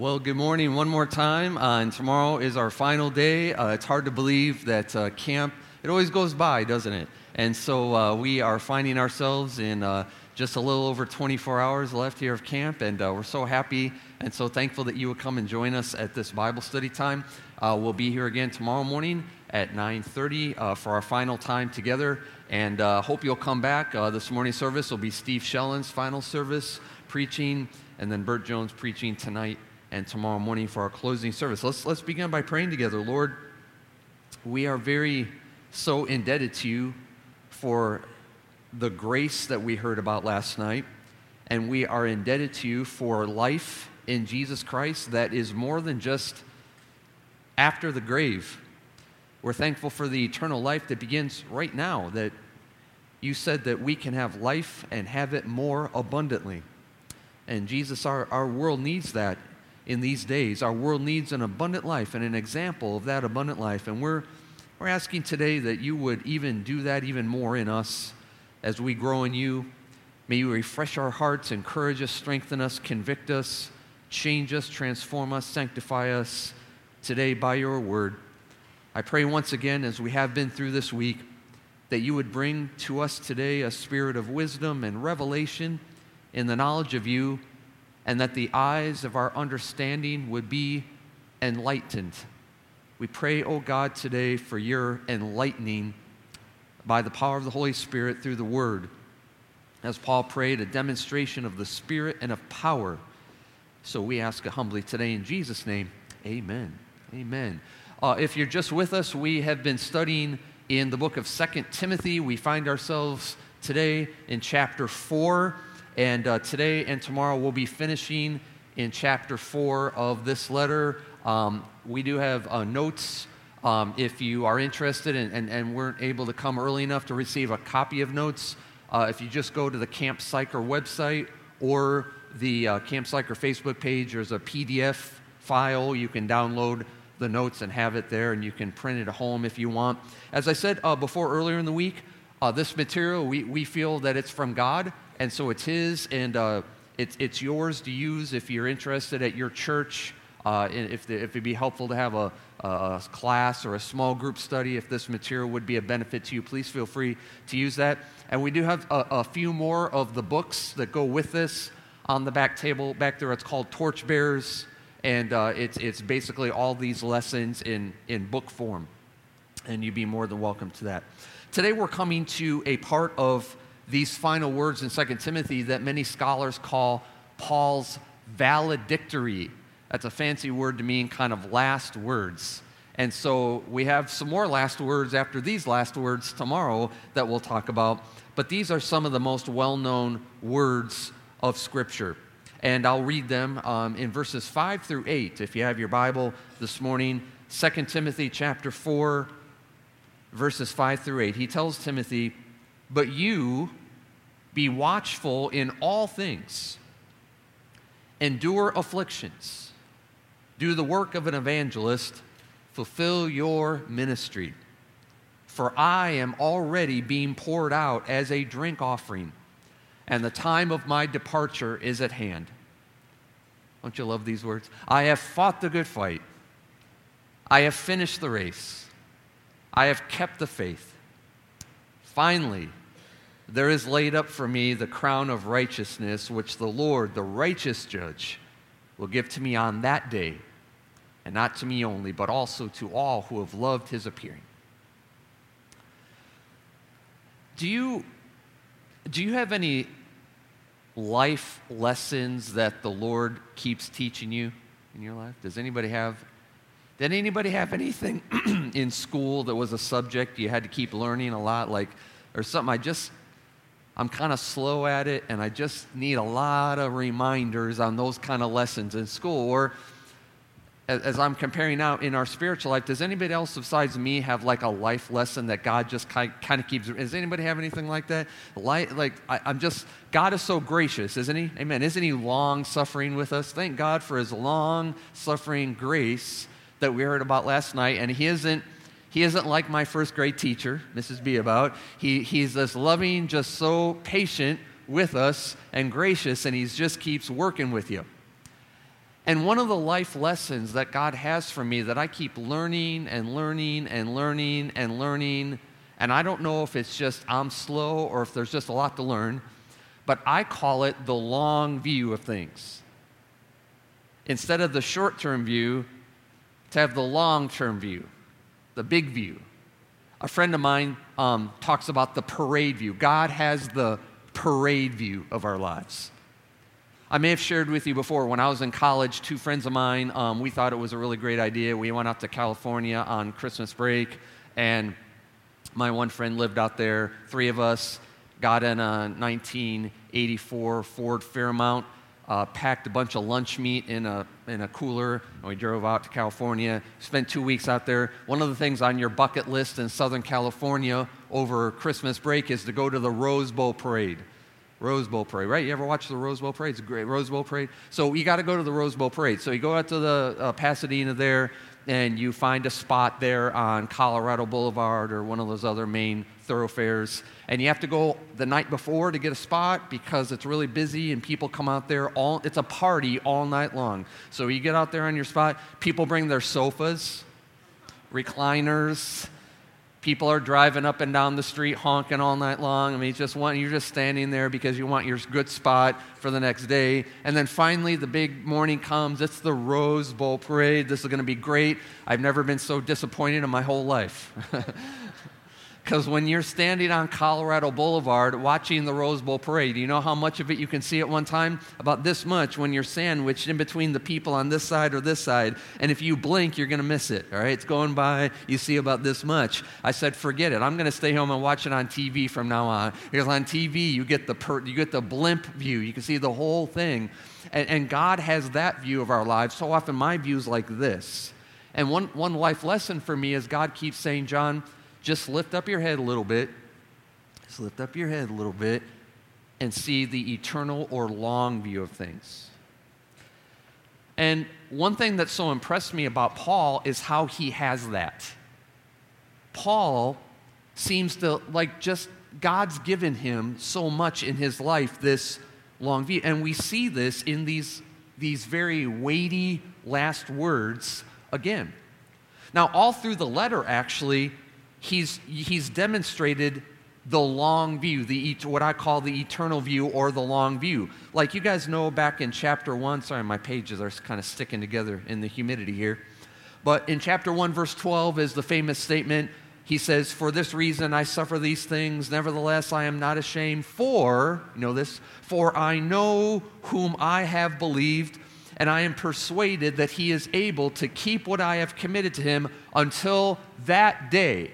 Well, good morning one more time. Uh, and tomorrow is our final day. Uh, it's hard to believe that uh, camp, it always goes by, doesn't it? And so uh, we are finding ourselves in uh, just a little over 24 hours left here of camp. And uh, we're so happy and so thankful that you would come and join us at this Bible study time. we'll be here again tomorrow morning at 9.30 for our final time together. And hope you'll come back. this morning service will be Steve Shellen's final service preaching, and then Bert Jones preaching tonight and tomorrow morning for our closing service. Let's, let's begin by praying together. Lord, we are very so indebted to you for the grace that we heard about last night, and we are indebted to you for life in Jesus Christ that is more than just after the grave. We're thankful for the eternal life that begins right now, that you said that we can have life and have it more abundantly. And Jesus, our, our world needs that in these days. Our world needs an abundant life and an example of that abundant life. And we're, we're asking today that you would even do that even more in us as we grow in you. May you refresh our hearts, encourage us, strengthen us, convict us, change us, transform us, sanctify us today by your word. I pray once again, as we have been through this week, that you would bring to us today a spirit of wisdom and revelation in the knowledge of you and that the eyes of our understanding would be enlightened. We pray, O oh God, today for your enlightening by the power of the Holy Spirit through the Word. As Paul prayed, a demonstration of the Spirit and of power. So we ask it humbly today in Jesus' name. Amen. Amen. Uh, if you're just with us, we have been studying in the book of Second Timothy. We find ourselves today in chapter 4. And uh, today and tomorrow we'll be finishing in chapter four of this letter. Um, we do have uh, notes. Um, if you are interested and, and, and, weren't able to come early enough to receive a copy of notes, uh, if you just go to the Camp Sychar website or the uh, Camp Sychar Facebook page, there's a PDF file. You can download the notes and have it there, and you can print it at home if you want. As I said uh, before earlier in the week, uh, this material, we, we feel that it's from God and so it's his, and uh, it's, it's yours to use if you're interested at your church. Uh, if, the, if it'd be helpful to have a, a, class or a small group study, if this material would be a benefit to you, please feel free to use that. And we do have a, a few more of the books that go with this on the back table back there. It's called Torchbearers, and uh, it's, it's basically all these lessons in, in book form. And you'd be more than welcome to that. Today we're coming to a part of these final words in 2 Timothy that many scholars call Paul's valedictory. That's a fancy word to mean kind of last words. And so we have some more last words after these last words tomorrow that we'll talk about. But these are some of the most well known words of Scripture. And I'll read them um, in verses 5 through 8. If you have your Bible this morning, 2 Timothy chapter 4, verses 5 through 8. He tells Timothy, But you be watchful in all things, endure afflictions, do the work of an evangelist, fulfill your ministry. For I am already being poured out as a drink offering, and the time of my departure is at hand. Don't you love these words? I have fought the good fight. I have finished the race. I have kept the faith. Finally, there is laid up for me the crown of righteousness, which the Lord, the righteous judge, will give to me on that day, and not to me only, but also to all who have loved his appearing. Do you, do you have any life lessons that the Lord keeps teaching you in your life? Does anybody have did anybody have anything in school that was a subject you had to keep learning a lot like or something I just I'm kind of slow at it and I just need a lot of reminders on those kind of lessons in school. Or as, I'm comparing out in our spiritual life, does anybody else besides me have like a life lesson that God just kind, kind of keeps? Does anybody have anything like that? Like, like I, I'm just, God is so gracious, isn't He? Amen. Isn't He long suffering with us? Thank God for His long suffering grace that we heard about last night. And He isn't he isn't like my first grade teacher, Mrs. Beabout. He, he's this loving, just so patient with us and gracious, and he just keeps working with you. And one of the life lessons that God has for me that I keep learning and learning and learning and learning, and I don't know if it's just I'm slow or if there's just a lot to learn, but I call it the long view of things. Instead of the short term view, to have the long term view, the big view. A friend of mine um, talks about the parade view. God has the parade view of our lives. I may have shared with you before when I was in college, two friends of mine, um, we thought it was a really great idea. We went out to California on Christmas break, and my one friend lived out there. Three of us got in a 1984 Ford Fairmont, uh, packed a bunch of lunch meat in a, in a cooler, and we drove out to California. Spent two weeks out there. One of the things on your bucket list in Southern California over Christmas break is to go to the Rose Bowl Parade. Rose Bowl Parade, right? You ever watch the Rose Bowl Parade? It's a great Rose Bowl Parade. So you got to go to the Rose Bowl Parade. So you go out to the uh, Pasadena there, and you find a spot there on Colorado Boulevard or one of those other main thoroughfares. And you have to go the night before to get a spot because it's really busy and people come out there all it's a party all night long. So you get out there on your spot, people bring their sofas, recliners, People are driving up and down the street honking all night long. I mean, just want, you're just standing there because you want your good spot for the next day. And then finally, the big morning comes. It's the Rose Bowl parade. This is going to be great. I've never been so disappointed in my whole life. Because when you're standing on Colorado Boulevard watching the Rose Bowl parade, you know how much of it you can see at one time? About this much when you're sandwiched in between the people on this side or this side. And if you blink, you're going to miss it. All right? It's going by, you see about this much. I said, forget it. I'm going to stay home and watch it on TV from now on. Because on TV, you get the, per, you get the blimp view, you can see the whole thing. And, and God has that view of our lives. So often, my view is like this. And one, one life lesson for me is God keeps saying, John, just lift up your head a little bit. Just lift up your head a little bit and see the eternal or long view of things. And one thing that so impressed me about Paul is how he has that. Paul seems to like just God's given him so much in his life this long view. And we see this in these, these very weighty last words again. Now, all through the letter, actually, he's, he's demonstrated the long view, the, what I call the eternal view or the long view. Like you guys know back in chapter 1, sorry, my pages are kind of sticking together in the humidity here. But in chapter 1, verse 12 is the famous statement. He says, For this reason I suffer these things, nevertheless I am not ashamed, for, you know this, for I know whom I have believed, and I am persuaded that he is able to keep what I have committed to him until that day.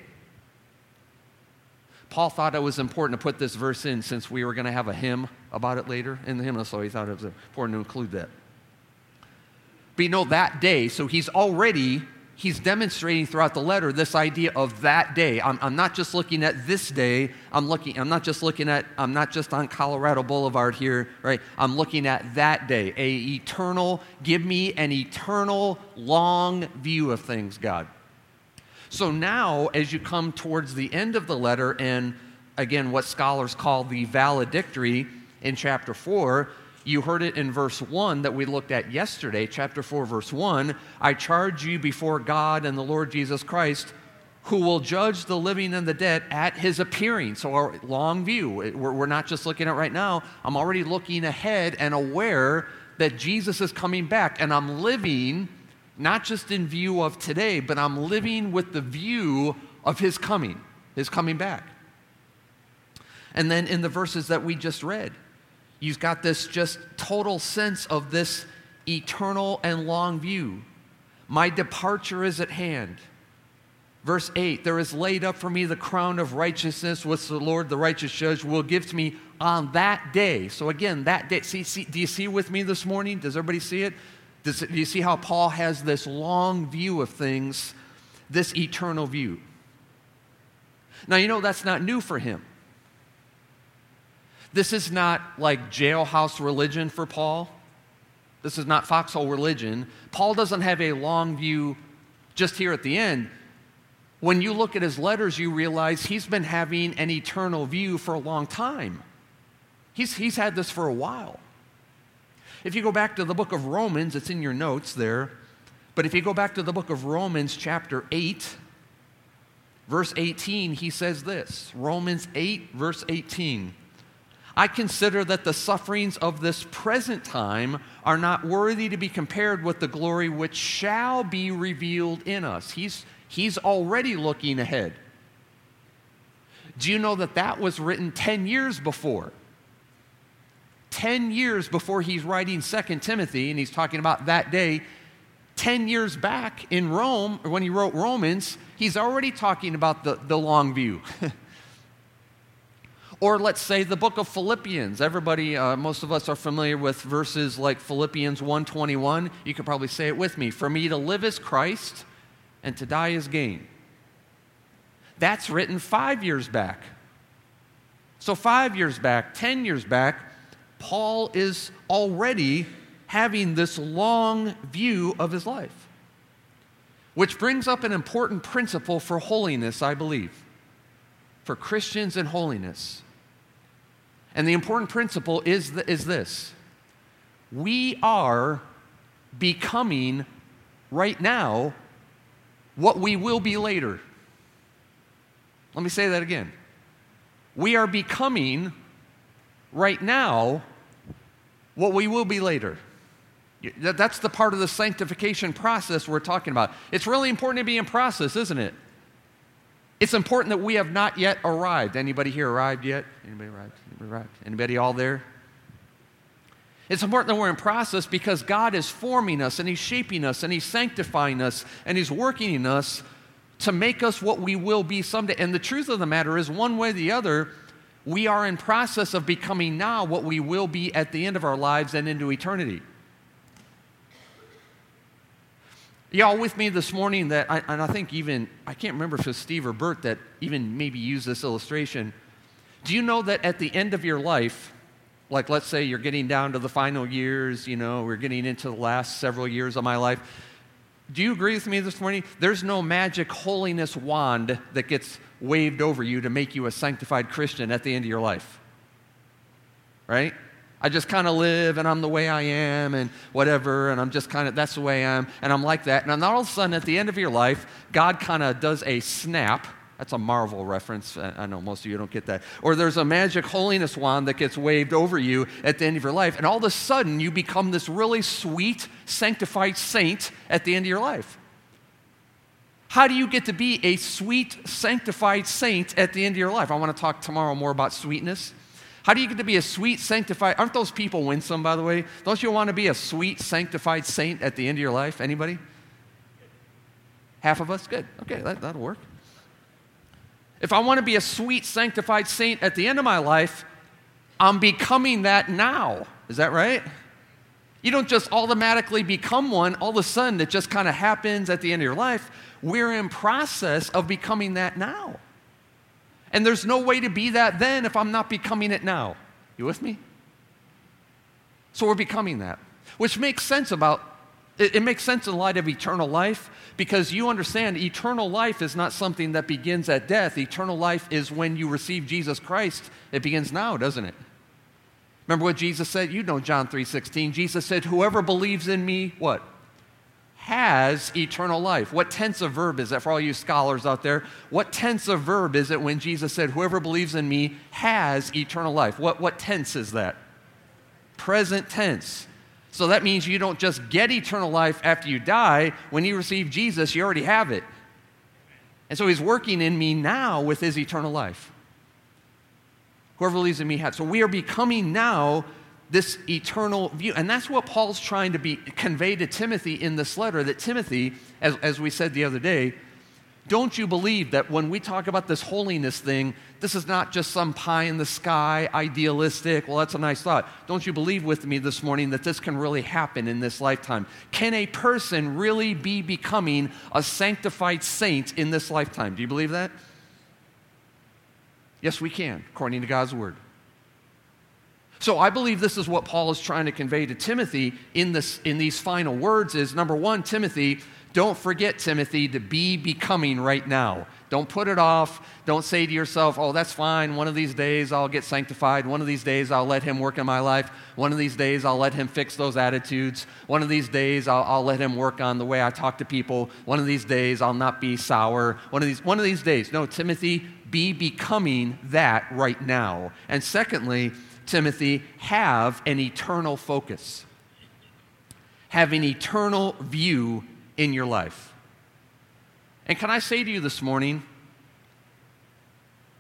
Paul thought it was important to put this verse in since we were going to have a hymn about it later in the hymn, so he thought it was important to include that. But you know, that day, so he's already, he's demonstrating throughout the letter this idea of that day. I'm, I'm not just looking at this day, I'm looking, I'm not just looking at, I'm not just on Colorado Boulevard here, right? I'm looking at that day, a eternal, give me an eternal, long view of things, God. So now, as you come towards the end of the letter, and again, what scholars call the valedictory in chapter 4, you heard it in verse 1 that we looked at yesterday, chapter 4, verse 1. I charge you before God and the Lord Jesus Christ, who will judge the living and the dead at his appearing. So, our long view, we're, not just looking at right now, I'm already looking ahead and aware that Jesus is coming back, and I'm living not just in view of today, but I'm living with the view of his coming, his coming back. And then in the verses that we just read, you've got this just total sense of this eternal and long view. My departure is at hand. Verse 8 There is laid up for me the crown of righteousness, which the Lord, the righteous judge, will give to me on that day. So, again, that day. See, see, do you see with me this morning? Does everybody see it? Does, do you see how Paul has this long view of things, this eternal view? Now, you know that's not new for him. This is not like jailhouse religion for Paul. This is not foxhole religion. Paul doesn't have a long view just here at the end. When you look at his letters, you realize he's been having an eternal view for a long time. He's, he's had this for a while. If you go back to the book of Romans, it's in your notes there. But if you go back to the book of Romans, chapter 8, verse 18, he says this Romans 8, verse 18. I consider that the sufferings of this present time are not worthy to be compared with the glory which shall be revealed in us. He's, he's already looking ahead. Do you know that that was written 10 years before? 10 years before he's writing 2 Timothy, and he's talking about that day. 10 years back in Rome, when he wrote Romans, he's already talking about the, the long view. or let's say the book of Philippians. Everybody, uh, most of us are familiar with verses like Philippians 1:21. You could probably say it with me. For me to live is Christ, and to die is gain. That's written five years back. So, five years back, 10 years back, Paul is already having this long view of his life. Which brings up an important principle for holiness, I believe, for Christians and holiness. And the important principle is, th- is this we are becoming right now what we will be later. Let me say that again. We are becoming right now what we will be later. That's the part of the sanctification process we're talking about. It's really important to be in process, isn't it? It's important that we have not yet arrived. Anybody here arrived yet? Anybody arrived? Anybody arrived? Anybody all there? It's important that we're in process because God is forming us and He's shaping us and He's sanctifying us and He's working in us to make us what we will be someday. And the truth of the matter is, one way or the other, we are in process of becoming now what we will be at the end of our lives and into eternity. Y'all with me this morning that, I, and I think even, I can't remember if it's Steve or Bert that even maybe used this illustration. Do you know that at the end of your life, like let's say you're getting down to the final years, you know, we're getting into the last several years of my life, do you agree with me this morning? There's no magic holiness wand that gets waved over you to make you a sanctified Christian at the end of your life. Right? I just kind of live and I'm the way I am and whatever, and I'm just kind of, that's the way I am, and I'm like that. And all of a sudden, at the end of your life, God kind of does a snap that's a Marvel reference. I know most of you don't get that. Or there's a magic holiness wand that gets waved over you at the end of your life, and all of a sudden you become this really sweet, sanctified saint at the end of your life. How do you get to be a sweet, sanctified saint at the end of your life? I want to talk tomorrow more about sweetness. How do you get to be a sweet, sanctified? Aren't those people winsome, by the way? Don't you want to be a sweet, sanctified saint at the end of your life? Anybody? Half of us? Good. Okay, that, that'll work. If I want to be a sweet, sanctified saint at the end of my life, I'm becoming that now. Is that right? You don't just automatically become one, all of a sudden it just kind of happens at the end of your life. We're in process of becoming that now. And there's no way to be that then if I'm not becoming it now. You with me? So we're becoming that, which makes sense about it, it makes sense in light of eternal life because you understand eternal life is not something that begins at death. Eternal life is when you receive Jesus Christ. It begins now, doesn't it? Remember what Jesus said? You know John 3:16. Jesus said, "Whoever believes in me, what? Has eternal life." What tense of verb is that for all you scholars out there? What tense of verb is it when Jesus said, "Whoever believes in me has eternal life"? What what tense is that? Present tense. So that means you don't just get eternal life after you die. When you receive Jesus, you already have it. And so he's working in me now with his eternal life. Whoever believes in me has. So we are becoming now this eternal view. And that's what Paul's trying to be convey to Timothy in this letter that Timothy, as, as we said the other day, don't you believe that when we talk about this holiness thing, this is not just some pie in the sky, idealistic, well, that's a nice thought. Don't you believe with me this morning that this can really happen in this lifetime? Can a person really be becoming a sanctified saint in this lifetime? Do you believe that? Yes, we can, according to God's word. So I believe this is what Paul is trying to convey to Timothy in, this, in these final words is number one, Timothy, Don't forget, Timothy, to be becoming right now. Don't put it off. Don't say to yourself, oh, that's fine. One of these days I'll get sanctified. One of these days I'll let Him work in my life. One of these days I'll let Him fix those attitudes. One of these days I'll, I'll let Him work on the way I talk to people. One of these days I'll not be sour. One of these, one of these days. No, Timothy, be becoming that right now. And secondly, Timothy, have an eternal focus. Have an eternal view in your life. And can I say to you this morning,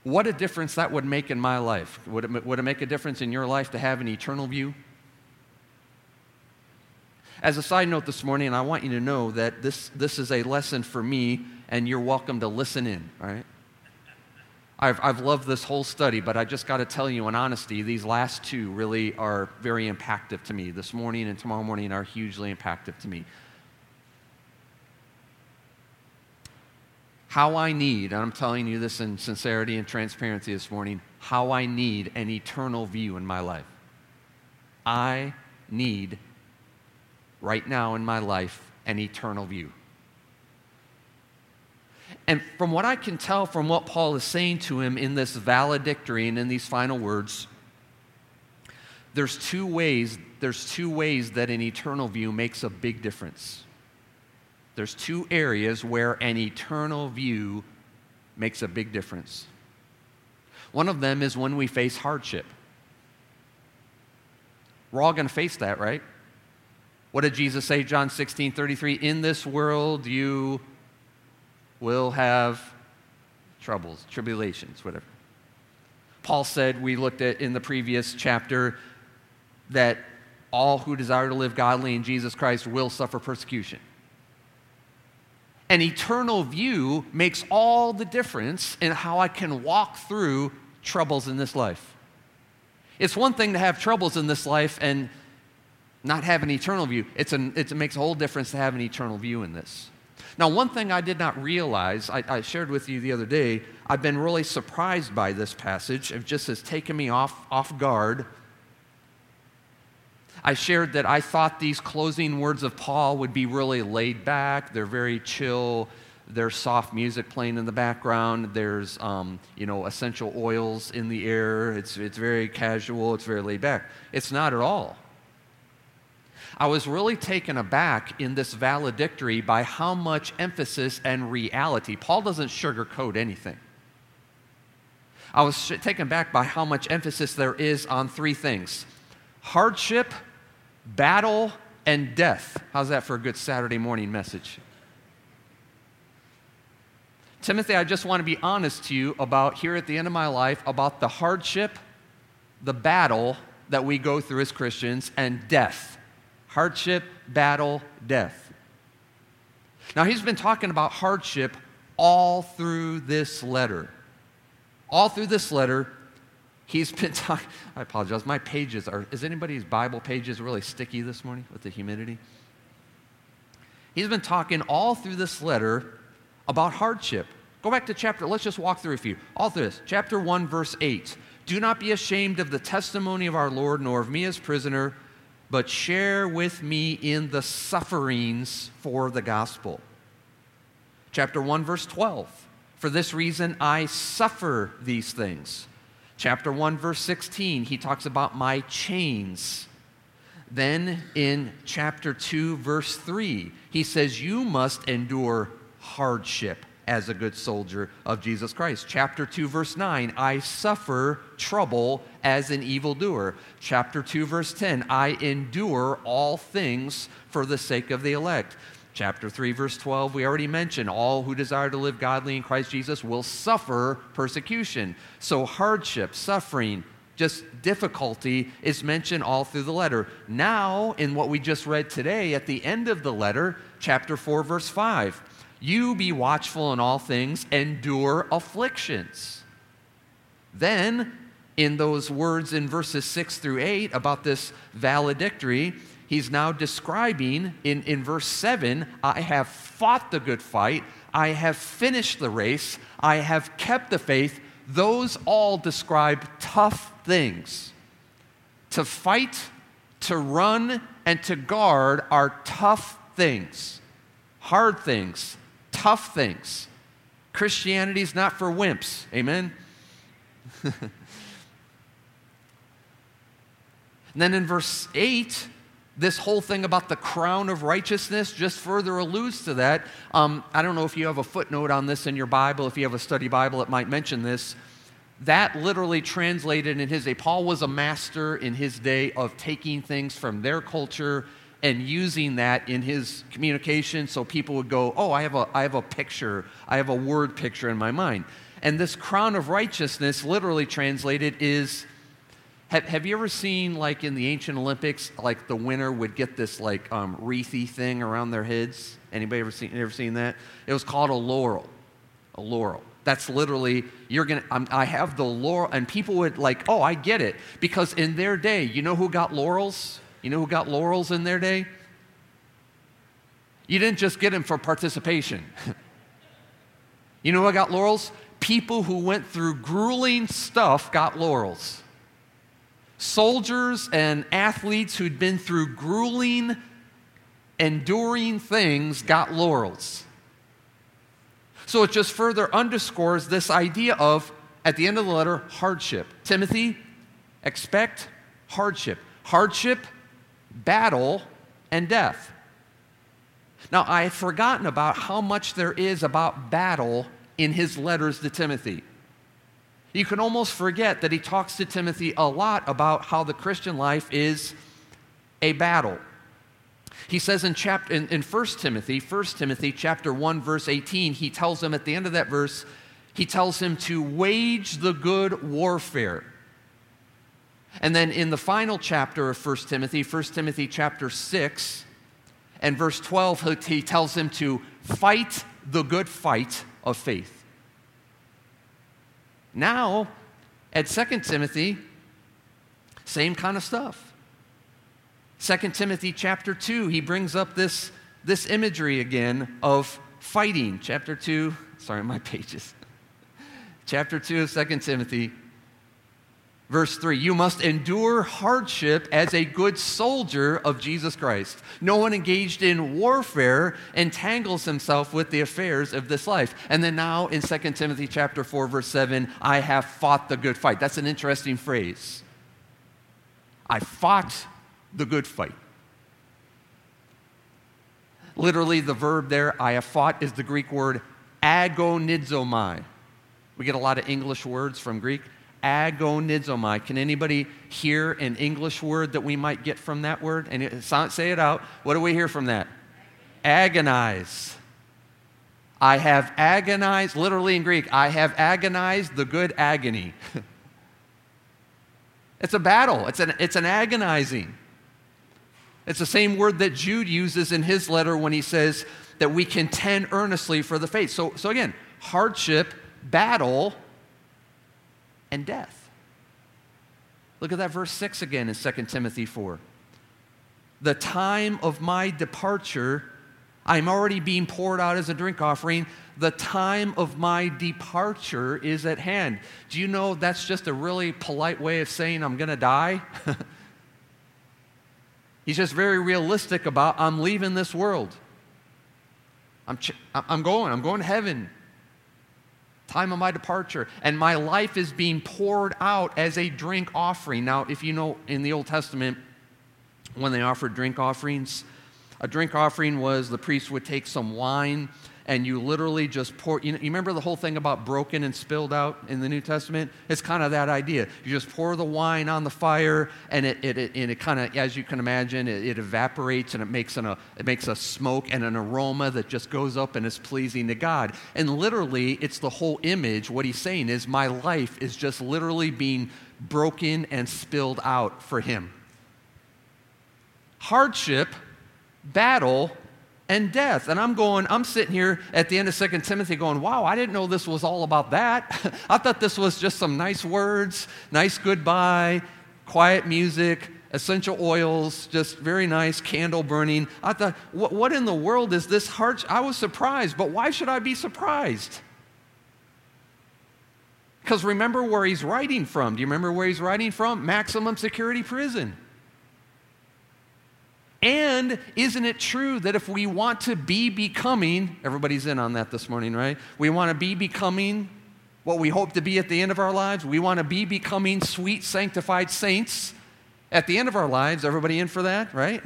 what a difference that would make in my life? Would it, would it make a difference in your life to have an eternal view? As a side note this morning, I want you to know that this, this is a lesson for me, and you're welcome to listen in, all right? I've, I've loved this whole study, but I just got to tell you in honesty, these last two really are very impactful to me. This morning and tomorrow morning are hugely impactful to me. how I need, and I'm telling you this in sincerity and transparency this morning, how I need an eternal view in my life. I need, right now in my life, an eternal view. And from what I can tell from what Paul is saying to him in this valedictory and in these final words, there's two ways, there's two ways that an eternal view makes a big difference there's two areas where an eternal view makes a big difference. One of them is when we face hardship. We're all going to face that, right? What did Jesus say, John 16 33? In this world you will have troubles, tribulations, whatever. Paul said, we looked at in the previous chapter, that all who desire to live godly in Jesus Christ will suffer persecution. An eternal view makes all the difference in how I can walk through troubles in this life. It's one thing to have troubles in this life and not have an eternal view. It's an, it makes a whole difference to have an eternal view in this. Now, one thing I did not realize, I, I, shared with you the other day, I've been really surprised by this passage. It just has taken me off, off guard I shared that I thought these closing words of Paul would be really laid back. They're very chill. There's soft music playing in the background. There's, um, you know, essential oils in the air. It's, it's very casual. It's very laid back. It's not at all. I was really taken aback in this valedictory by how much emphasis and reality. Paul doesn't sugarcoat anything. I was taken back by how much emphasis there is on three things hardship, battle and death. How's that for a good Saturday morning message? Timothy, I just want to be honest to you about here at the end of my life about the hardship, the battle that we go through as Christians, and death. Hardship, battle, death. Now, he's been talking about hardship all through this letter. All through this letter, He's been talking, I apologize, my pages are, is anybody's Bible pages really sticky this morning with the humidity? He's been talking all through this letter about hardship. Go back to chapter, let's just walk through a few. All through this. Chapter 1, verse 8. Do not be ashamed of the testimony of our Lord, nor of me as prisoner, but share with me in the sufferings for the gospel. Chapter 1, verse 12. For this reason I suffer these things. Chapter 1, verse 16, he talks about my chains. Then in chapter 2, verse 3, he says, You must endure hardship as a good soldier of Jesus Christ. Chapter 2, verse 9, I suffer trouble as an evildoer. Chapter 2, verse 10, I endure all things for the sake of the elect. Chapter 3, verse 12, we already mentioned all who desire to live godly in Christ Jesus will suffer persecution. So, hardship, suffering, just difficulty is mentioned all through the letter. Now, in what we just read today, at the end of the letter, chapter 4, verse 5, you be watchful in all things, endure afflictions. Then, in those words in verses 6 through 8 about this valedictory, he's now describing in, in verse 7 I have fought the good fight, I have finished the race, I have kept the faith. Those all describe tough things. To fight, to run, and to guard are tough things. hard things, tough things. Christianity is not for wimps. Amen? and then in verse 8, this whole thing about the crown of righteousness just further alludes to that. Um, I don't know if you have a footnote on this in your Bible. If you have a study Bible, it might mention this. That literally translated in his day, Paul was a master in his day of taking things from their culture and using that in his communication so people would go, Oh, I have a, I have a picture, I have a word picture in my mind. And this crown of righteousness, literally translated, is have, have you ever seen, like in the ancient Olympics, like the winner would get this like um, wreathy thing around their heads? Anybody ever seen, ever seen that? It was called a laurel. A laurel. That's literally, you're going to, I have the laurel, and people would like, oh, I get it. Because in their day, you know who got laurels? You know who got laurels in their day? You didn't just get them for participation. you know who got laurels? People who went through grueling stuff got laurels soldiers and athletes who'd been through grueling, enduring things got laurels. So it just further underscores this idea of, at the end of the letter, hardship. Timothy, expect hardship. Hardship, battle, and death. Now, I had forgotten about how much there is about battle in his letters to Timothy you can almost forget that he talks to Timothy a lot about how the Christian life is a battle. He says in, chapter, in, in 1 Timothy, 1 Timothy chapter 1, verse 18, he tells him at the end of that verse, he tells him to wage the good warfare. And then in the final chapter of 1 Timothy, 1 Timothy chapter 6, and verse 12, he tells him to fight the good fight of faith. Now, at 2 Timothy, same kind of stuff. 2 Timothy chapter 2, he brings up this, this imagery again of fighting. Chapter 2, sorry, my pages. chapter 2 of 2 Timothy, Verse 3 You must endure hardship as a good soldier of Jesus Christ. No one engaged in warfare entangles himself with the affairs of this life. And then now in 2 Timothy chapter 4 verse 7, I have fought the good fight. That's an interesting phrase. I fought the good fight. Literally the verb there I have fought is the Greek word agonizomai. We get a lot of English words from Greek agonizomai. Can anybody hear an English word that we might get from that word? And say it out. What do we hear from that? Agonize. I have agonized, literally in Greek, I have agonized the good agony. it's a battle, it's an, it's an agonizing. It's the same word that Jude uses in his letter when he says that we contend earnestly for the faith. So, so again, hardship, battle, and death. Look at that verse 6 again in 2 Timothy 4. The time of my departure, I'm already being poured out as a drink offering. The time of my departure is at hand. Do you know that's just a really polite way of saying I'm going to die? He's just very realistic about I'm leaving this world. I'm, ch- I'm going, I'm going to heaven time of my departure, and my life is being poured out as a drink offering. Now, if you know in the Old Testament, when they offered drink offerings, a drink offering was the priest would take some wine and you literally just pour. You, know, you remember the whole thing about broken and spilled out in the New Testament? It's kind of that idea. You just pour the wine on the fire, and it, it, it, and it kind of, as you can imagine, it, it, evaporates and it makes, an, a, it makes a smoke and an aroma that just goes up and is pleasing to God. And literally, it's the whole image. What he's saying is, my life is just literally being broken and spilled out for Him. Hardship, battle, and death. And I'm going, I'm sitting here at the end of Second Timothy going, wow, I didn't know this was all about that. I thought this was just some nice words, nice goodbye, quiet music, essential oils, just very nice candle burning. I thought, what, what in the world is this heart? I was surprised, but why should I be surprised? Because remember where he's writing from. Do you remember where he's writing from? Maximum security prison. And isn't it true that if we want to be becoming, everybody's in on that this morning, right? We want to be becoming what we hope to be at the end of our lives. We want to be becoming sweet, sanctified saints at the end of our lives. Everybody in for that, right?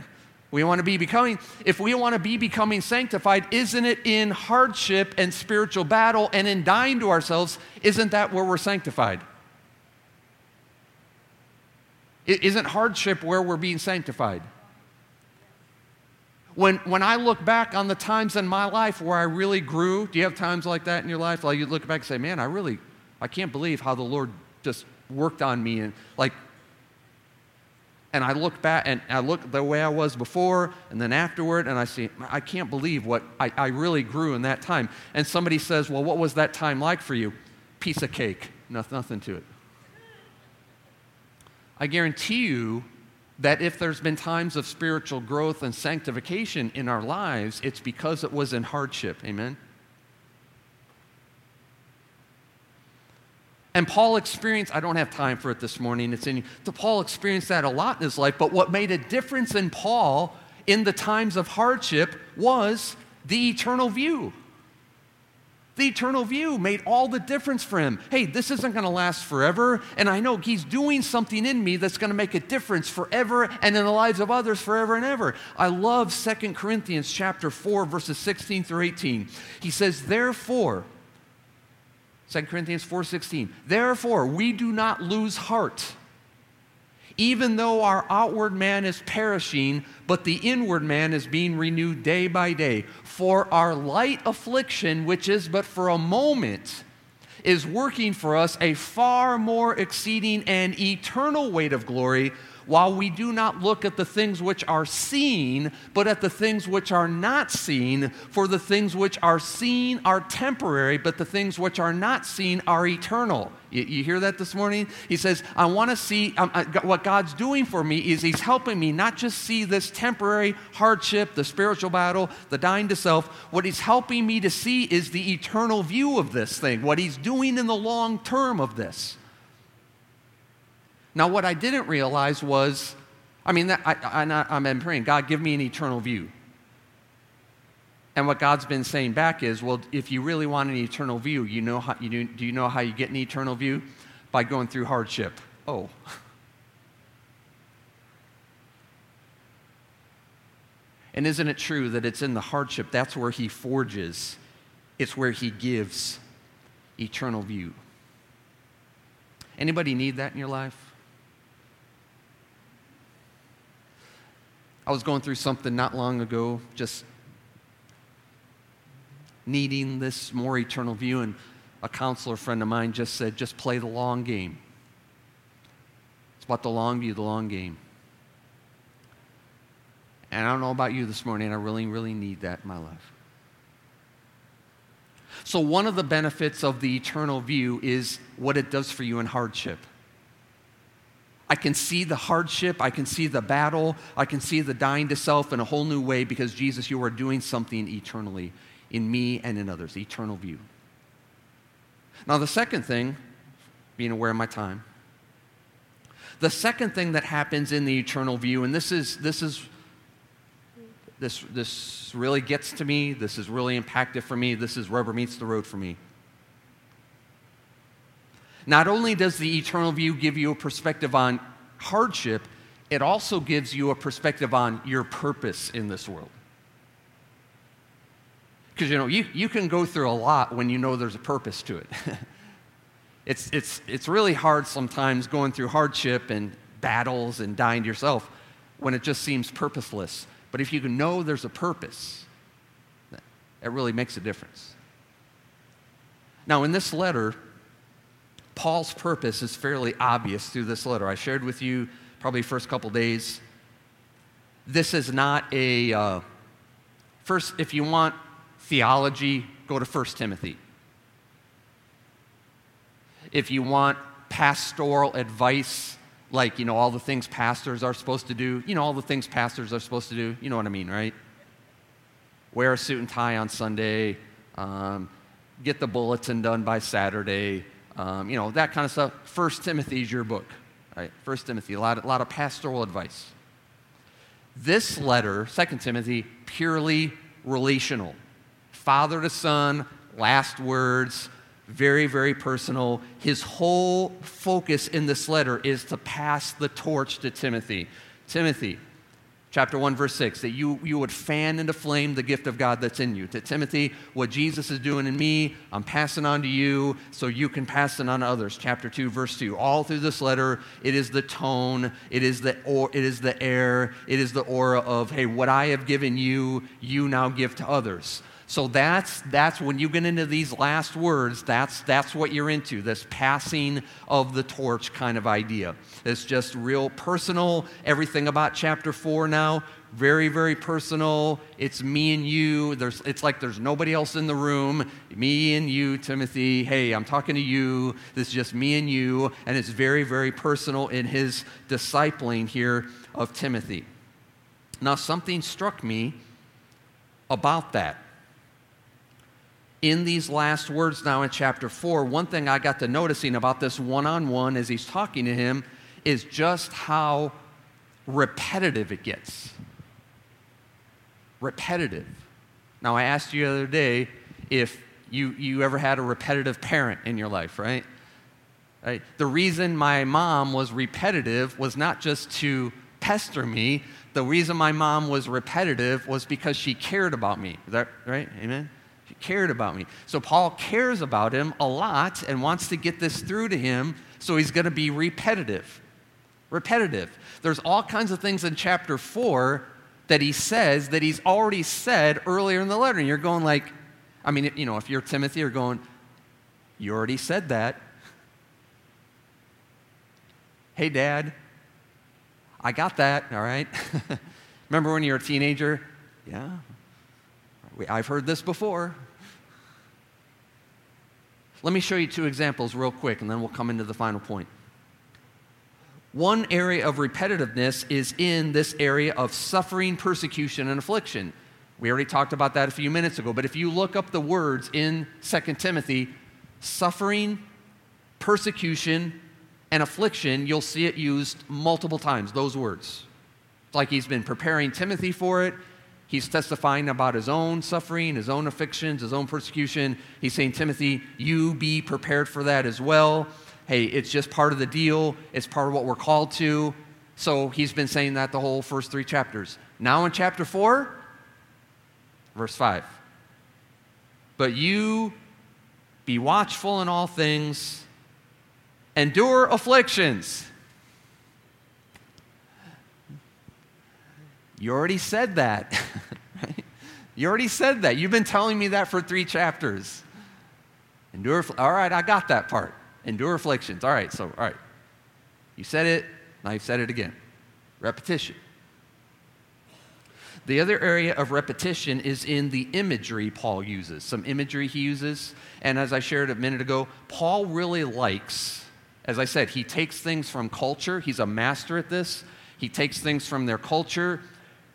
We want to be becoming, if we want to be becoming sanctified, isn't it in hardship and spiritual battle and in dying to ourselves? Isn't that where we're sanctified? Isn't hardship where we're being sanctified? When, when I look back on the times in my life where I really grew, do you have times like that in your life? Like you look back and say, man, I really, I can't believe how the Lord just worked on me and like and I look back and I look the way I was before and then afterward, and I see, I can't believe what I, I, really grew in that time. And somebody says, Well, what was that time like for you? Piece of cake, nothing to it. I guarantee you that if there's been times of spiritual growth and sanctification in our lives, it's because it was in hardship. Amen? And Paul experienced, I don't have time for it this morning, it's in you. Paul experienced that a lot in his life, but what made a difference in Paul in the times of hardship was the eternal view. The eternal view made all the difference for him. Hey, this isn't going to last forever, and I know he's doing something in me that's going to make a difference forever and in the lives of others forever and ever. I love 2 Corinthians chapter 4 verses 16 through 18. He says, "Therefore, 2 Corinthians 4:16. Therefore, we do not lose heart. Even though our outward man is perishing, but the inward man is being renewed day by day. For our light affliction, which is but for a moment, is working for us a far more exceeding and eternal weight of glory while we do not look at the things which are seen, but at the things which are not seen, for the things which are seen are temporary, but the things which are not seen are eternal. You, you hear that this morning? He says, I want to see um, I, what God's doing for me is He's helping me not just see this temporary hardship, the spiritual battle, the dying to self. What He's helping me to see is the eternal view of this thing, what He's doing in the long term of this. Now, what I didn't realize was, I mean, that, I, I'm praying, God, give me an eternal view. And what God's been saying back is, well, if you really want an eternal view, you know how, you do, do you know how you get an eternal view? By going through hardship. Oh. And isn't it true that it's in the hardship that's where he forges, it's where he gives eternal view? Anybody need that in your life? I was going through something not long ago, just needing this more eternal view, and a counselor friend of mine just said, just play the long game. It's about the long view, the long game. And I don't know about you this morning, I really, really need that in my life. So, one of the benefits of the eternal view is what it does for you in hardship. I can see the hardship, I can see the battle, I can see the dying to self in a whole new way because Jesus, you are doing something eternally in me and in others, eternal view. Now, the second thing, being aware of my time, the second thing that happens in the eternal view, and this is, this is, this, this really gets to me, this is really impactful for me, this is rubber meets the road for me. Not only does the eternal view give you a perspective on hardship, it also gives you a perspective on your purpose in this world. Because you know, you, you can go through a lot when you know there's a purpose to it. it's, it's, it's really hard sometimes going through hardship and battles and dying to yourself when it just seems purposeless. But if you can know there's a purpose, it really makes a difference. Now, in this letter, Paul's purpose is fairly obvious through this letter. I shared with you probably first couple days. This is not a uh, first. If you want theology, go to First Timothy. If you want pastoral advice, like you know all the things pastors are supposed to do, you know all the things pastors are supposed to do. You know what I mean, right? Wear a suit and tie on Sunday. Um, get the bulletin done by Saturday um, you know, that kind of stuff. First Timothy is your book, right? First Timothy, a lot, a lot of pastoral advice. This letter, Second Timothy, purely relational. Father to son, last words, very, very personal. His whole focus in this letter is to pass the torch to Timothy. Timothy, chapter 1, verse 6, that you, you would fan into flame the gift of God that's in you. To Timothy, what Jesus is doing in me, I'm passing on to you so you can pass it on to others. Chapter 2, verse 2. All through this letter, it is the tone, it is the, or, it is the air, it is the aura of, hey, what I have given you, you now give to others. So that's, that's when you get into these last words, that's, that's what you're into, this passing of the torch kind of idea. It's just real personal. Everything about chapter four now, very, very personal. It's me and you. There's, it's like there's nobody else in the room. Me and you, Timothy. Hey, I'm talking to you. This is just me and you. And it's very, very personal in his discipling here of Timothy. Now, something struck me about that in these last words now in chapter 4, one thing I got to noticing about this one on one as he's talking to him is just how repetitive it gets. Repetitive. Now, I asked you the other day if you, you ever had a repetitive parent in your life, right? right? The reason my mom was repetitive was not just to pester me, the reason my mom was repetitive was because she cared about me. Is that right? Amen? He cared about me. So Paul cares about him a lot and wants to get this through to him, so he's going to be repetitive. Repetitive. There's all kinds of things in chapter 4 that he says that he's already said earlier in the letter. And you're going like, I mean, you know, if you're Timothy, you're going, you already said that. Hey, Dad, I got that, all right? Remember when you were a teenager? Yeah, I've heard this before. Let me show you two examples real quick, and then we'll come into the final point. One area of repetitiveness is in this area of suffering, persecution, and affliction. We already talked about that a few minutes ago, but if you look up the words in 2 Timothy, suffering, persecution, and affliction, you'll see it used multiple times, those words. It's like he's been preparing Timothy for it. He's testifying about his own suffering, his own afflictions, his own persecution. He's saying, Timothy, you be prepared for that as well. Hey, it's just part of the deal, it's part of what we're called to. So he's been saying that the whole first three chapters. Now in chapter 4, verse 5. But you be watchful in all things, endure afflictions. You already said that. You already said that. You've been telling me that for three chapters. Endure. All right, I got that part. Endure afflictions. All right, so, all right. You said it, now you've said it again. Repetition. The other area of repetition is in the imagery Paul uses, some imagery he uses. And as I shared a minute ago, Paul really likes, as I said, he takes things from culture. He's a master at this. He takes things from their culture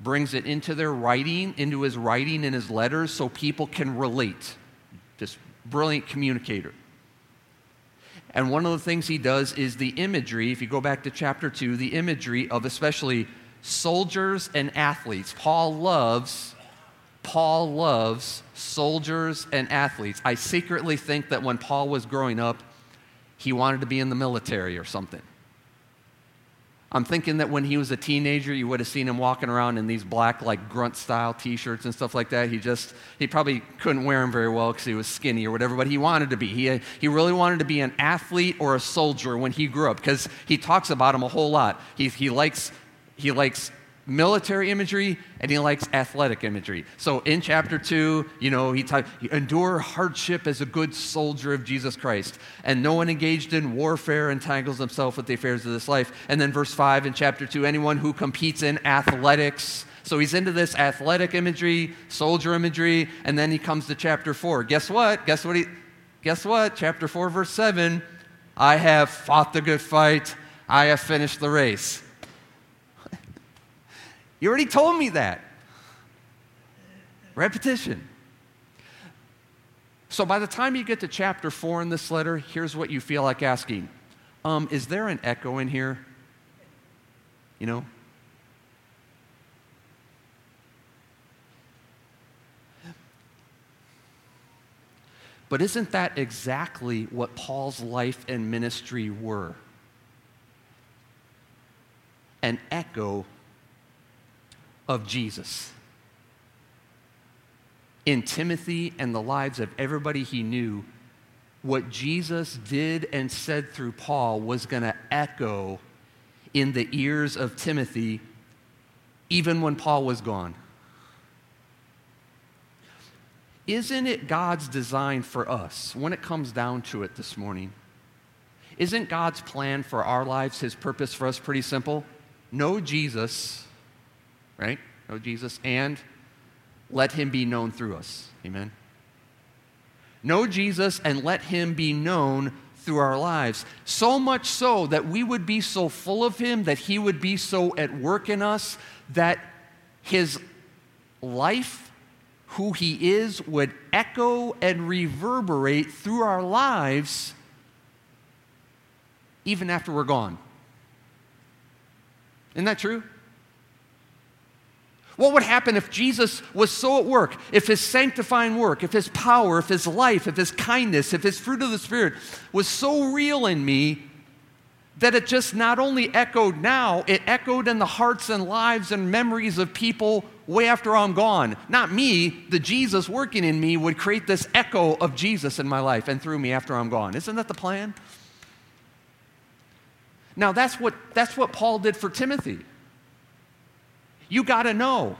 brings it into their writing, into his writing and his letters, so people can relate. Just brilliant communicator. And one of the things he does is the imagery, if you go back to chapter 2, the imagery of especially soldiers and athletes. Paul loves Paul loves soldiers and athletes. I secretly think that when Paul was growing up, he wanted to be in the military or something. I'm thinking that when he was a teenager, you would have seen him walking around in these black, like grunt style t shirts and stuff like that. He just, he probably couldn't wear them very well because he was skinny or whatever, but he wanted to be. He, he really wanted to be an athlete or a soldier when he grew up because he talks about him a whole lot. He, he, likes, he likes military imagery and he likes athletic imagery. So in chapter 2, you know, he talks, endure hardship as a good soldier of Jesus Christ. And no one engaged in warfare entangles himself with the affairs of this life. And then verse 5 in chapter 2, anyone who competes in athletics. So he's into this athletic imagery, soldier imagery, and then he comes to chapter 4. Guess what? Guess what he Guess what? Chapter 4 verse 7, I have fought the good fight. I have finished the race. You already told me that. Repetition. So by the time you get to chapter four in this letter, here's what you feel like asking um, Is there an echo in here? You know? But isn't that exactly what Paul's life and ministry were? An echo of Jesus. In Timothy and the lives of everybody he knew, what Jesus did and said through Paul was going to echo in the ears of Timothy even when Paul was gone. Isn't it God's design for us when it comes down to it this morning? Isn't God's plan for our lives, His purpose for us, pretty simple? Know Jesus, right? Know Jesus, and let Him be known through us. Amen? Know Jesus and let Him be known through our lives. So much so that we would be so full of Him, that He would be so at work in us, that His life who He is would echo and reverberate through our lives even after we're gone. Isn't that true? What would happen if Jesus was so at work, if his sanctifying work, if his power, if his life, if his kindness, if his fruit of the Spirit was so real in me that it just not only echoed now, it echoed in the hearts and lives and memories of people way after I'm gone. Not me, the Jesus working in me would create this echo of Jesus in my life and through me after I'm gone. Isn't that the plan? Now that's what that's what Paul did for Timothy. You got to know.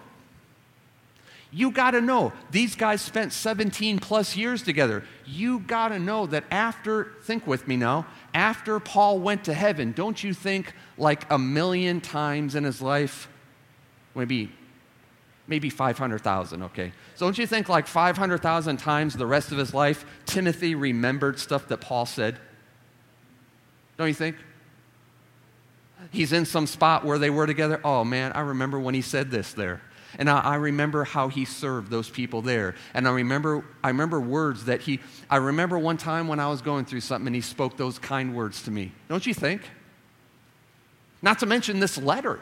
You got to know. These guys spent 17 plus years together. You got to know that after, think with me now, after Paul went to heaven, don't you think like a million times in his life, maybe maybe 500,000, okay. So don't you think like 500,000 times the rest of his life, Timothy remembered stuff that Paul said? Don't you think? He's in some spot where they were together. Oh man, I remember when he said this there. And I, I, remember how he served those people there. And I remember, I remember words that he, I remember one time when I was going through something and he spoke those kind words to me. Don't you think? Not to mention this letter.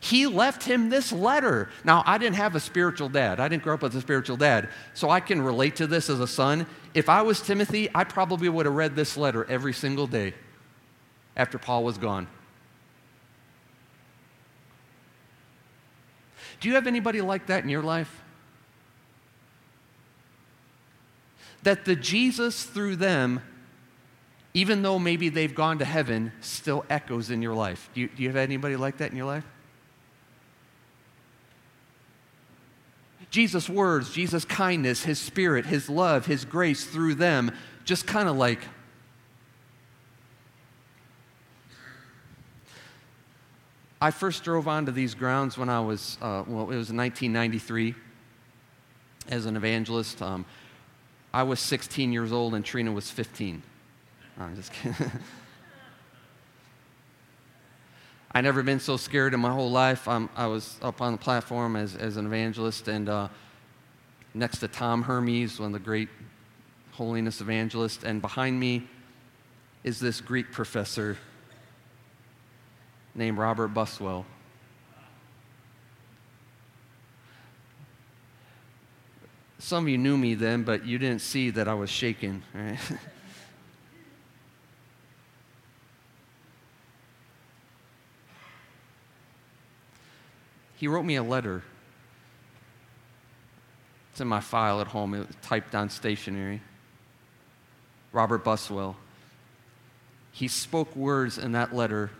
He left him this letter. Now, I didn't have a spiritual dad. I didn't grow up with a spiritual dad. So I can relate to this as a son. If I was Timothy, I probably would have read this letter every single day after Paul was gone. Do you have anybody like that in your life? That the Jesus through them, even though maybe they've gone to heaven, still echoes in your life. Do you, do you have anybody like that in your life? Jesus' words, Jesus' kindness, His Spirit, His love, His grace through them, just kind of like, I first drove onto these grounds when I was, uh, well, it was 1993 as an evangelist. Um, I was 16 years old and Trina was 15. I'm just kidding. I never been so scared in my whole life. Um, I was up on the platform as, as an evangelist, and uh, next to Tom Hermes, one of the great holiness evangelists, and behind me is this Greek professor named Robert Buswell. Some of you knew me then, but you didn't see that I was shaking. Right? he wrote me a letter. It's in my file at home. It was typed on stationery. Robert Buswell. He spoke words in that letter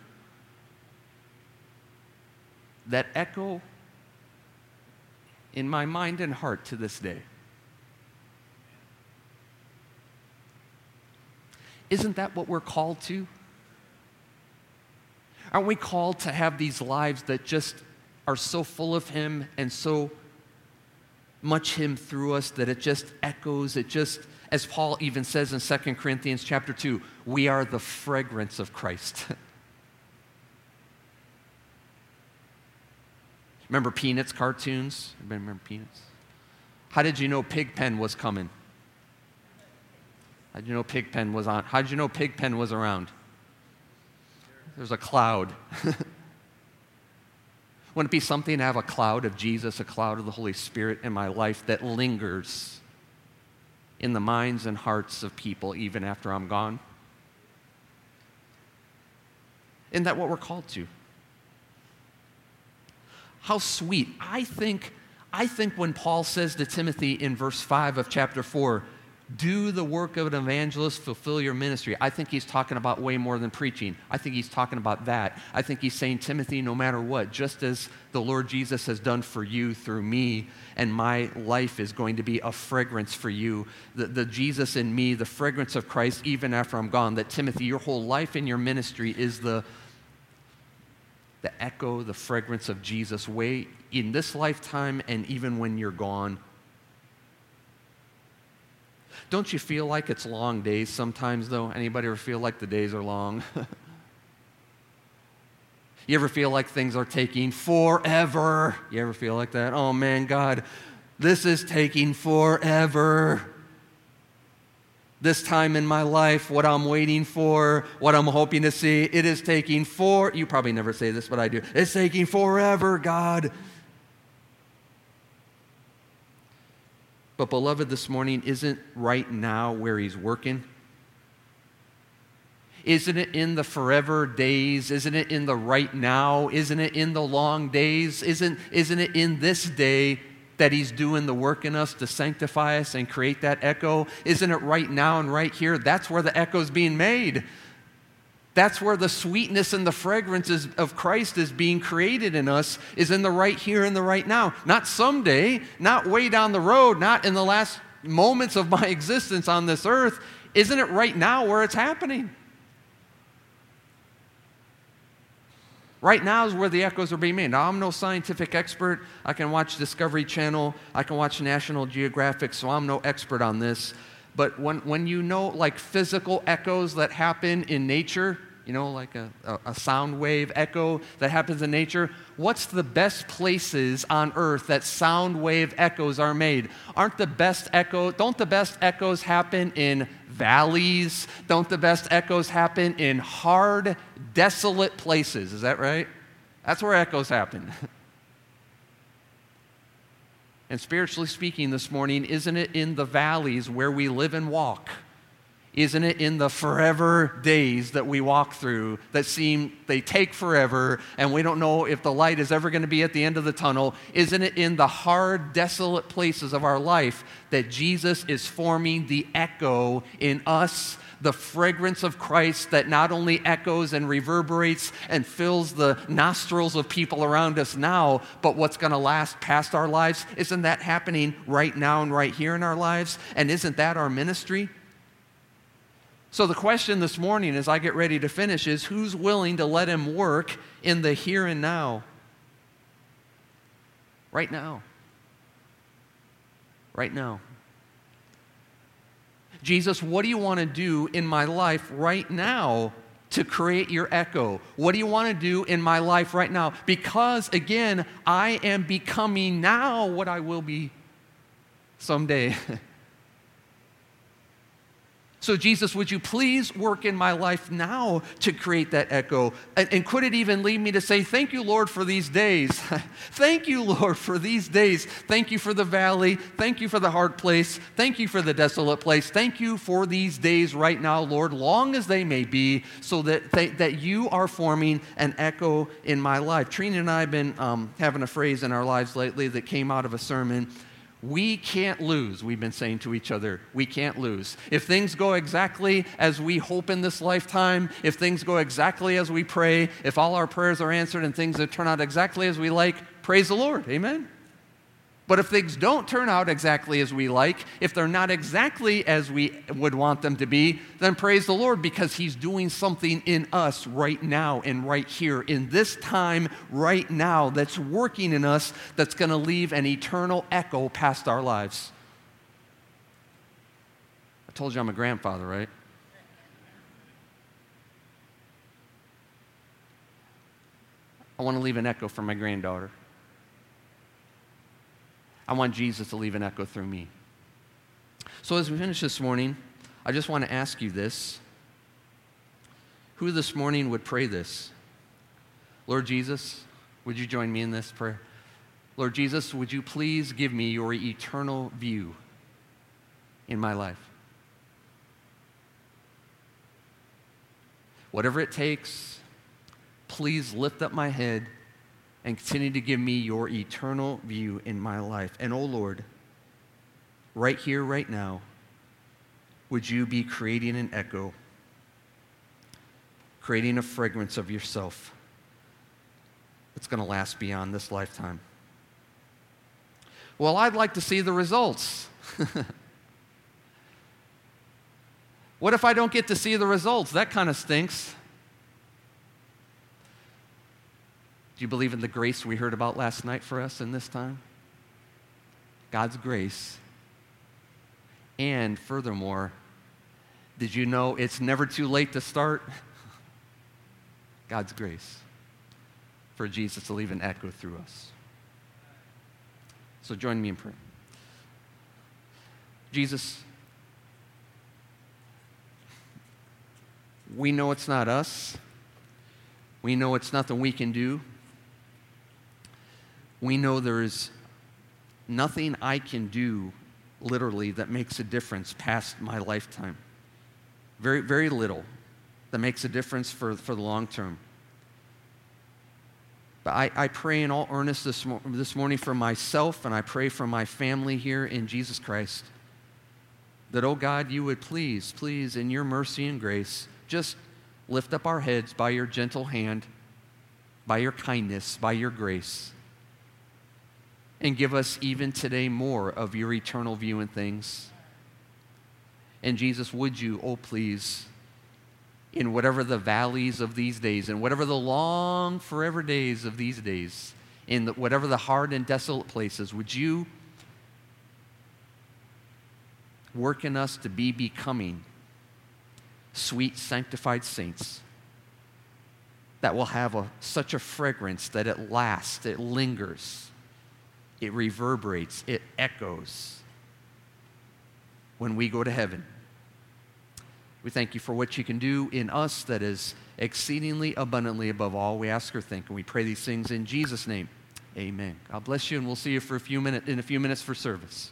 that echo in my mind and heart to this day. Isn't that what we're called to? Aren't we called to have these lives that just are so full of Him and so much Him through us that it just echoes, it just, as Paul even says in 2 Corinthians chapter 2, we are the fragrance of Christ. remember Peanuts cartoons? Everybody remember Peanuts? How did you know Pigpen was coming? How did you know Pigpen was on? How did you know Pigpen was around? There's a cloud. Wouldn't it be something to have a cloud of Jesus, a cloud of the Holy Spirit in my life that lingers? in the minds and hearts of people even after I'm gone? Isn't that what we're called to? How sweet. I think, I think when Paul says to Timothy in verse 5 of chapter 4, do the work of an evangelist, fulfill your ministry. I think he's talking about way more than preaching. I think he's talking about that. I think he's saying, Timothy, no matter what, just as the Lord Jesus has done for you through me, and my life is going to be a fragrance for you, the, the Jesus in me, the fragrance of Christ, even after I'm gone, that Timothy, your whole life in your ministry is the, the echo, the fragrance of Jesus way in this lifetime and even when you're gone don't you feel like it's long days sometimes, though? Anybody ever feel like the days are long? you ever feel like things are taking forever? You ever feel like that? Oh man, God, this is taking forever. This time in my life, what I'm waiting for, what I'm hoping to see, it is taking for. You probably never say this, but I do. It's taking forever, God. But, beloved, this morning isn't right now where He's working. Isn't it in the forever days? Isn't it in the right now? Isn't it in the long days? Isn't, isn't it in this day that He's doing the work in us to sanctify us and create that echo? Isn't it right now and right here? That's where the echo is being made. That's where the sweetness and the fragrance of Christ is being created in us, is in the right here and the right now. Not someday, not way down the road, not in the last moments of my existence on this earth. Isn't it right now where it's happening? Right now is where the echoes are being made. Now, I'm no scientific expert. I can watch Discovery Channel, I can watch National Geographic, so I'm no expert on this. But when, when you know like physical echoes that happen in nature, you know, like a, a, sound wave echo that happens in nature, what's the best places on earth that sound wave echoes are made? Aren't the best echo, don't the best echoes happen in valleys? Don't the best echoes happen in hard, desolate places? Is that right? That's where echoes happen. And spiritually speaking, this morning, isn't it in the valleys where we live and walk? Isn't it in the forever days that we walk through that seem they take forever and we don't know if the light is ever going to be at the end of the tunnel? Isn't it in the hard, desolate places of our life that Jesus is forming the echo in us the fragrance of Christ that not only echoes and reverberates and fills the nostrils of people around us now, but what's going to last past our lives? Isn't that happening right now and right here in our lives? And isn't that our ministry? So, the question this morning as I get ready to finish is who's willing to let him work in the here and now? Right now. Right now. Jesus, what do you want to do in my life right now to create your echo? What do you want to do in my life right now? Because again, I am becoming now what I will be someday. So, Jesus, would you please work in my life now to create that echo? And, and, could it even lead me to say, Thank you, Lord, for these days? Thank you, Lord, for these days. Thank you for the valley. Thank you for the hard place. Thank you for the desolate place. Thank you for these days right now, Lord, long as they may be, so that, they, that you are forming an echo in my life. Trina and I have been um, having a phrase in our lives lately that came out of a sermon we can't lose, we've been saying to each other. We can't lose. If things go exactly as we hope in this lifetime, if things go exactly as we pray, if all our prayers are answered and things that turn out exactly as we like, praise the Lord. Amen? But if things don't turn out exactly as we like, if they're not exactly as we would want them to be, then praise the Lord because He's doing something in us right now and right here, in this time right now, that's working in us that's going to leave an eternal echo past our lives. I told you I'm a grandfather, right? I want to leave an echo for my granddaughter. I want Jesus to leave an echo through me. So, as we finish this morning, I just want to ask you this. Who this morning would pray this? Lord Jesus, would you join me in this prayer? Lord Jesus, would you please give me your eternal view in my life. Whatever it takes, please lift up my head and continue to give me your eternal view in my life. And oh Lord, right here, right now, would you be creating an echo, creating a fragrance of yourself that's going to last beyond this lifetime? Well, I'd like to see the results. what if I don't get to see the results? That kind of stinks. Do you believe in the grace we heard about last night for us in this time? God's grace. And furthermore, did you know it's never too late to start? God's grace for Jesus to leave an echo through us. So join me in prayer. Jesus, we know it's not us. We know it's nothing we can do we know there is nothing I can do literally that makes a difference past my lifetime. Very, very little that makes a difference for, for the long term. But I, I pray in all earnest this, mo- this morning for myself and I pray for my family here in Jesus Christ that, oh God, you would please, please, in your mercy and grace, just lift up our heads by your gentle hand, by your kindness, by your grace and give us even today more of your eternal view in things. And Jesus, would you, oh please, in whatever the valleys of these days, and whatever the long forever days of these days, in the, whatever the hard and desolate places, would you work in us to be becoming sweet, sanctified saints that will have a, such a fragrance that it lasts, it lingers it reverberates, it echoes when we go to heaven. We thank you for what you can do in us that is exceedingly abundantly above all we ask or think. And we pray these things in Jesus' name. Amen. God bless you, and we'll see you for a few minutes in a few minutes for service.